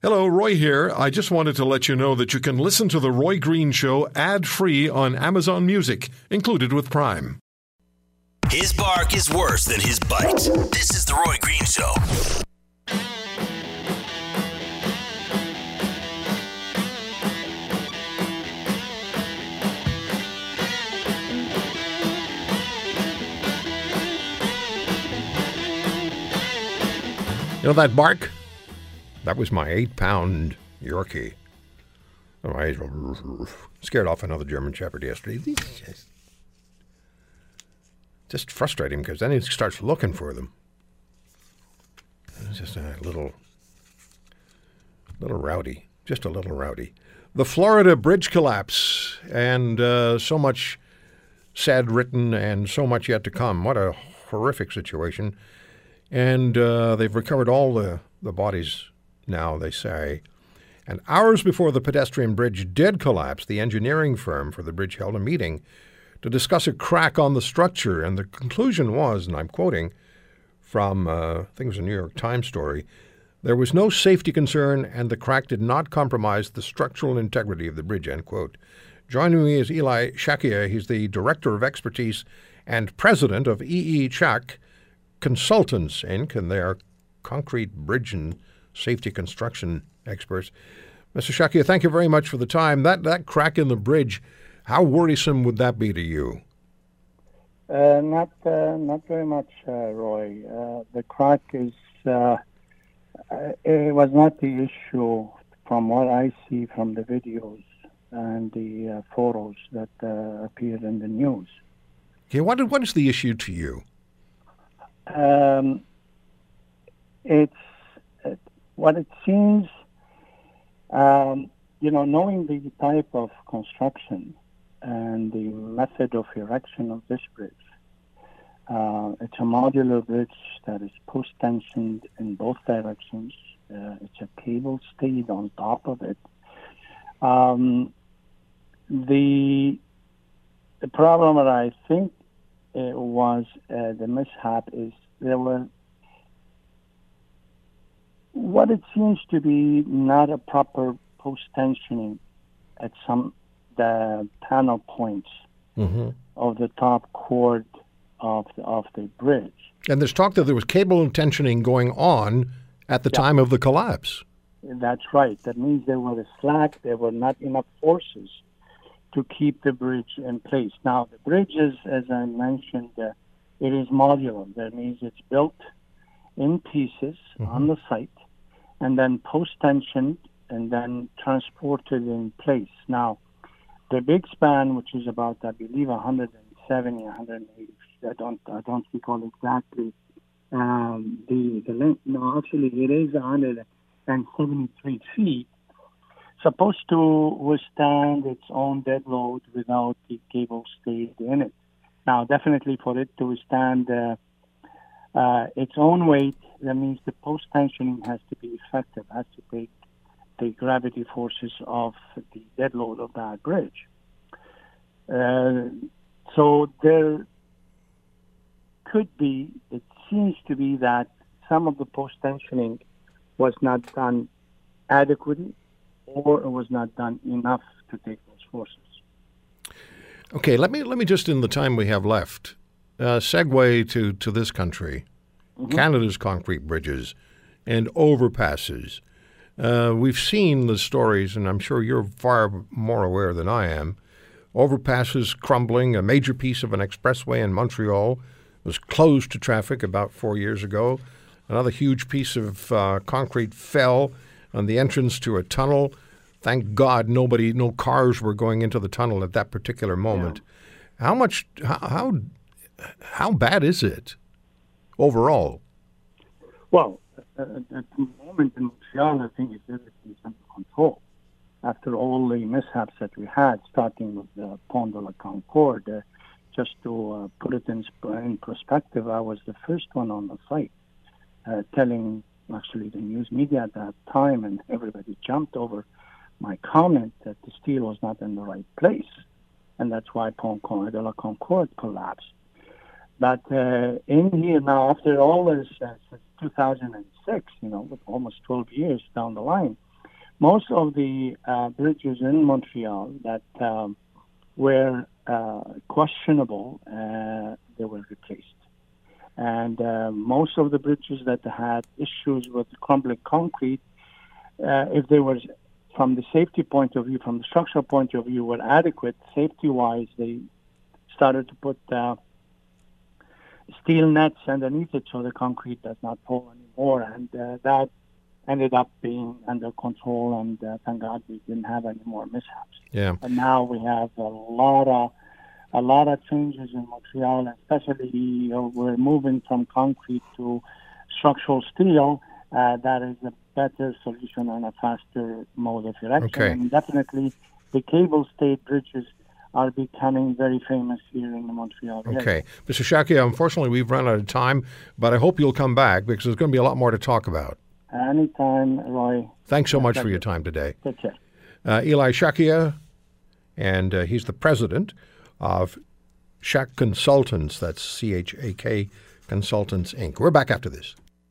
Hello, Roy here. I just wanted to let you know that you can listen to The Roy Green Show ad free on Amazon Music, included with Prime. His bark is worse than his bite. This is The Roy Green Show. You know that bark? That was my eight pound Yorkie. Oh, I scared off another German Shepherd yesterday. Just, him because then he starts looking for them. It's just a little, little rowdy, just a little rowdy. The Florida bridge collapse, and uh, so much sad written, and so much yet to come. What a horrific situation. And uh, they've recovered all the, the bodies now, they say. And hours before the pedestrian bridge did collapse, the engineering firm for the bridge held a meeting to discuss a crack on the structure. And the conclusion was, and I'm quoting from, uh, I think it was a New York Times story, there was no safety concern and the crack did not compromise the structural integrity of the bridge, end quote. Joining me is Eli Shakia. He's the Director of Expertise and President of EE Chak Consultants, Inc., and they are concrete bridge and safety construction experts. Mr. Shakia, thank you very much for the time. That that crack in the bridge, how worrisome would that be to you? Uh, not uh, not very much, uh, Roy. Uh, the crack is uh, uh, it was not the issue from what I see from the videos and the photos that appeared in the news. Okay, what what is the issue to you? Um, it's what it seems, um, you know, knowing the type of construction and the method of erection of this bridge, uh, it's a modular bridge that is post-tensioned in both directions. Uh, it's a cable stayed on top of it. Um, the the problem that I think was uh, the mishap is there were what it seems to be not a proper post tensioning at some the panel points mm-hmm. of the top chord of the, of the bridge. And there's talk that there was cable tensioning going on at the yeah. time of the collapse. That's right. That means there was a slack. There were not enough forces to keep the bridge in place. Now the bridge is, as I mentioned, uh, it is modular. That means it's built in pieces mm-hmm. on the site and then post-tensioned and then transported in place. Now, the big span, which is about, I believe, 170, 180 feet, I don't, I don't recall exactly um, the, the length. No, actually, it is 173 feet, supposed to withstand its own dead load without the cable stayed in it. Now, definitely for it to withstand uh, uh, its own weight, that means the post tensioning has to be effective, has to take the gravity forces of the dead load of that bridge. Uh, so there could be, it seems to be that some of the post tensioning was not done adequately or it was not done enough to take those forces. Okay, let me let me just in the time we have left uh, segue to, to this country, mm-hmm. Canada's concrete bridges and overpasses. Uh, we've seen the stories, and I'm sure you're far more aware than I am. Overpasses crumbling. A major piece of an expressway in Montreal was closed to traffic about four years ago. Another huge piece of uh, concrete fell on the entrance to a tunnel. Thank God nobody, no cars were going into the tunnel at that particular moment. Yeah. How much, how, how how bad is it overall? Well, uh, at the moment in Montreal, I think it's everything's under control. After all the mishaps that we had, starting with the Pont de la Concorde, uh, just to uh, put it in, in, perspective, I was the first one on the site uh, telling actually the news media at that time, and everybody jumped over my comment that the steel was not in the right place, and that's why Pont de la Concorde collapsed. But uh, in here now, after all this, uh, since 2006, you know, almost 12 years down the line, most of the uh, bridges in Montreal that um, were uh, questionable, uh, they were replaced. And uh, most of the bridges that had issues with crumbling concrete, if they were from the safety point of view, from the structural point of view, were adequate safety-wise, they started to put steel nets underneath it so the concrete does not fall anymore, and uh, that ended up being under control. And uh, thank God we didn't have any more mishaps. Yeah. And now we have a lot of a lot of changes in Montreal, especially know, we're moving from concrete to structural steel. Uh, that is a better solution and a faster mode of erection. Okay. And definitely, the cable stayed bridges are becoming very famous here in the Montreal. Okay. Mr. Shakia, unfortunately, we've run out of time, but I hope you'll come back because there's going to be a lot more to talk about. Anytime, Roy. Thanks so much for Thank your time today. Take care. Uh, Eli Shakia, and uh, he's the president of Chak Consultants. That's C H A K Consultants, Inc. We're back after this.